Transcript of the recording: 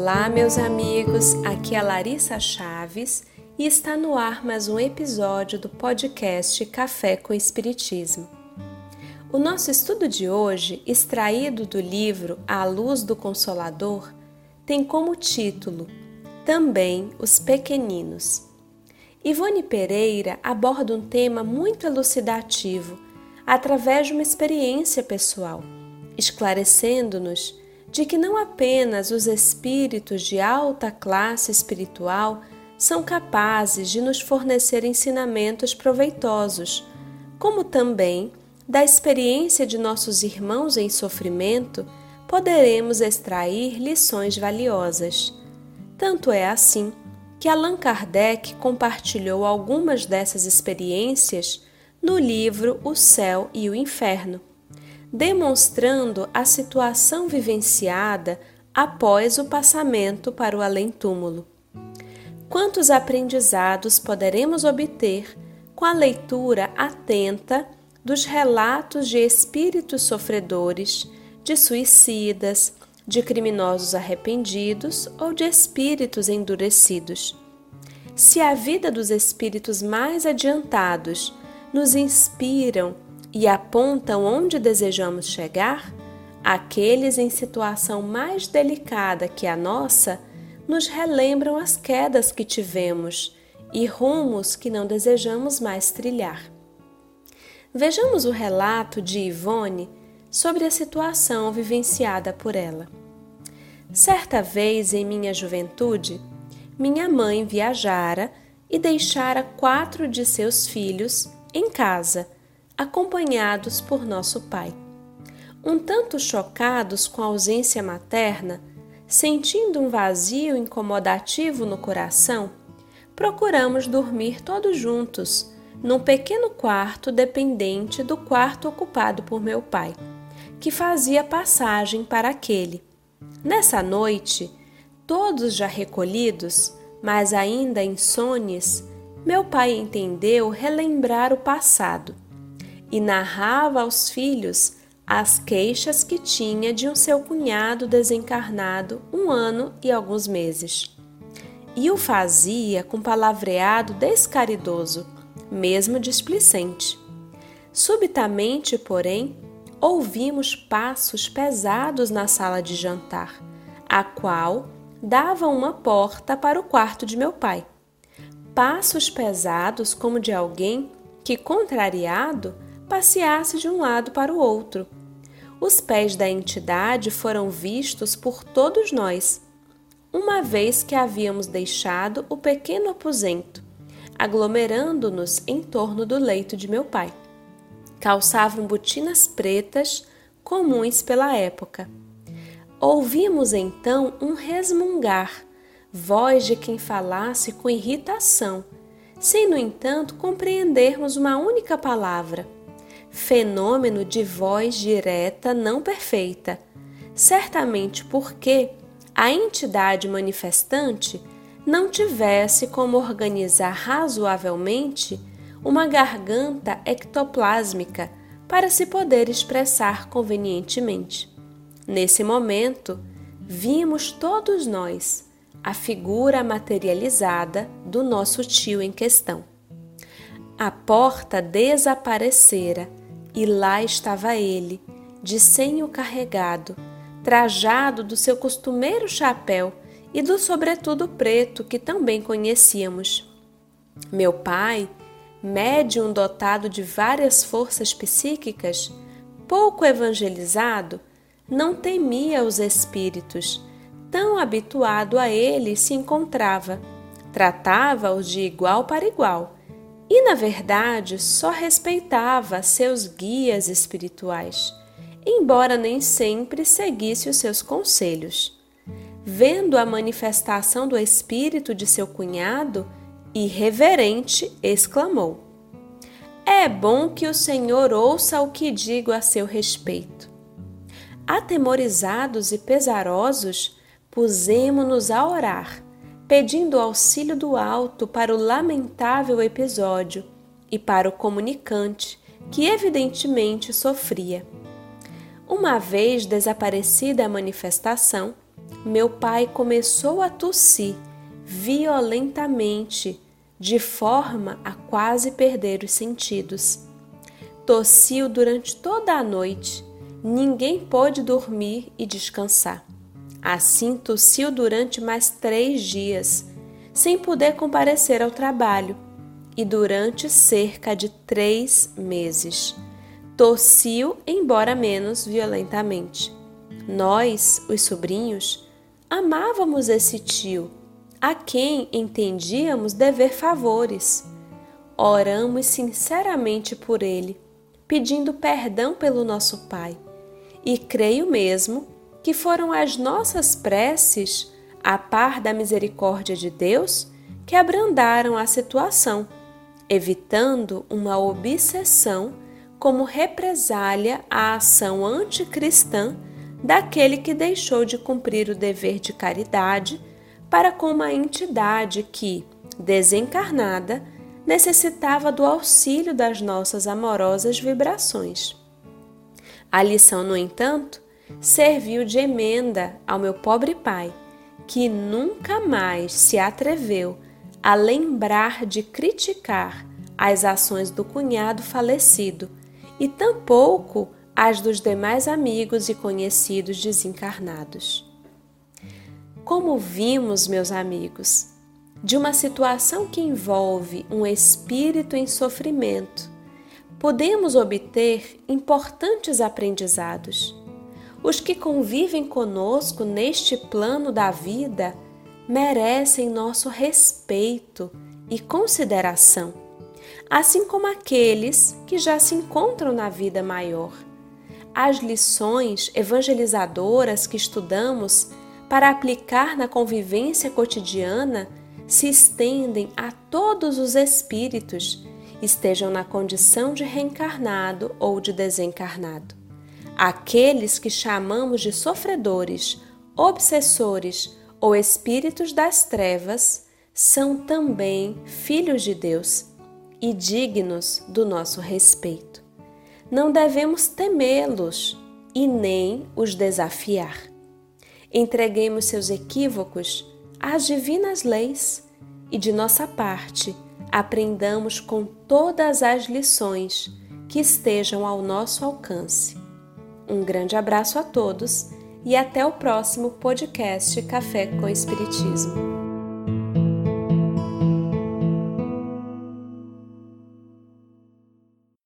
Olá, meus amigos. Aqui é Larissa Chaves e está no ar mais um episódio do podcast Café com Espiritismo. O nosso estudo de hoje, extraído do livro A Luz do Consolador, tem como título Também os Pequeninos. Ivone Pereira aborda um tema muito elucidativo através de uma experiência pessoal, esclarecendo-nos de que não apenas os espíritos de alta classe espiritual são capazes de nos fornecer ensinamentos proveitosos, como também da experiência de nossos irmãos em sofrimento poderemos extrair lições valiosas. Tanto é assim que Allan Kardec compartilhou algumas dessas experiências no livro O Céu e o Inferno demonstrando a situação vivenciada após o passamento para o além-túmulo. Quantos aprendizados poderemos obter com a leitura atenta dos relatos de espíritos sofredores, de suicidas, de criminosos arrependidos ou de espíritos endurecidos? Se a vida dos espíritos mais adiantados nos inspiram e apontam onde desejamos chegar, aqueles em situação mais delicada que a nossa nos relembram as quedas que tivemos e rumos que não desejamos mais trilhar. Vejamos o relato de Ivone sobre a situação vivenciada por ela. Certa vez em minha juventude, minha mãe viajara e deixara quatro de seus filhos em casa acompanhados por nosso pai. Um tanto chocados com a ausência materna, sentindo um vazio incomodativo no coração, procuramos dormir todos juntos num pequeno quarto dependente do quarto ocupado por meu pai, que fazia passagem para aquele. Nessa noite, todos já recolhidos, mas ainda insones, meu pai entendeu relembrar o passado e narrava aos filhos as queixas que tinha de um seu cunhado desencarnado um ano e alguns meses. E o fazia com palavreado descaridoso, mesmo displicente. Subitamente, porém, ouvimos passos pesados na sala de jantar, a qual dava uma porta para o quarto de meu pai. Passos pesados como de alguém que, contrariado, passeasse de um lado para o outro. Os pés da entidade foram vistos por todos nós, uma vez que havíamos deixado o pequeno aposento, aglomerando-nos em torno do leito de meu pai. Calçavam botinas pretas, comuns pela época. Ouvimos então um resmungar, voz de quem falasse com irritação, sem, no entanto, compreendermos uma única palavra fenômeno de voz direta não perfeita, certamente porque a entidade manifestante não tivesse como organizar razoavelmente uma garganta ectoplásmica para se poder expressar convenientemente. Nesse momento, vimos todos nós a figura materializada do nosso tio em questão. A porta desaparecera e lá estava ele, de senho carregado, trajado do seu costumeiro chapéu e do sobretudo preto que também conhecíamos. Meu pai, médium dotado de várias forças psíquicas, pouco evangelizado, não temia os espíritos, tão habituado a eles se encontrava. Tratava-os de igual para igual e, na verdade, só respeitava seus guias espirituais, embora nem sempre seguisse os seus conselhos. Vendo a manifestação do espírito de seu cunhado, irreverente exclamou: É bom que o Senhor ouça o que digo a seu respeito. Atemorizados e pesarosos, pusemo-nos a orar pedindo auxílio do alto para o lamentável episódio e para o comunicante, que evidentemente sofria. Uma vez desaparecida a manifestação, meu pai começou a tossir violentamente, de forma a quase perder os sentidos. Tossiu durante toda a noite, ninguém pôde dormir e descansar. Assim tossiu durante mais três dias, sem poder comparecer ao trabalho, e durante cerca de três meses. Tossiu, embora menos violentamente. Nós, os sobrinhos, amávamos esse tio, a quem entendíamos dever favores. Oramos sinceramente por ele, pedindo perdão pelo nosso pai, e creio mesmo que foram as nossas preces, a par da misericórdia de Deus, que abrandaram a situação, evitando uma obsessão como represália à ação anticristã daquele que deixou de cumprir o dever de caridade para com uma entidade que, desencarnada, necessitava do auxílio das nossas amorosas vibrações. A lição, no entanto, serviu de emenda ao meu pobre pai, que nunca mais se atreveu a lembrar de criticar as ações do cunhado falecido e tampouco as dos demais amigos e conhecidos desencarnados. Como vimos, meus amigos, de uma situação que envolve um espírito em sofrimento, podemos obter importantes aprendizados os que convivem conosco neste plano da vida merecem nosso respeito e consideração, assim como aqueles que já se encontram na vida maior. As lições evangelizadoras que estudamos para aplicar na convivência cotidiana se estendem a todos os espíritos, estejam na condição de reencarnado ou de desencarnado. Aqueles que chamamos de sofredores, obsessores ou espíritos das trevas são também filhos de Deus e dignos do nosso respeito. Não devemos temê-los e nem os desafiar. Entreguemos seus equívocos às divinas leis e, de nossa parte, aprendamos com todas as lições que estejam ao nosso alcance. Um grande abraço a todos e até o próximo podcast Café com Espiritismo.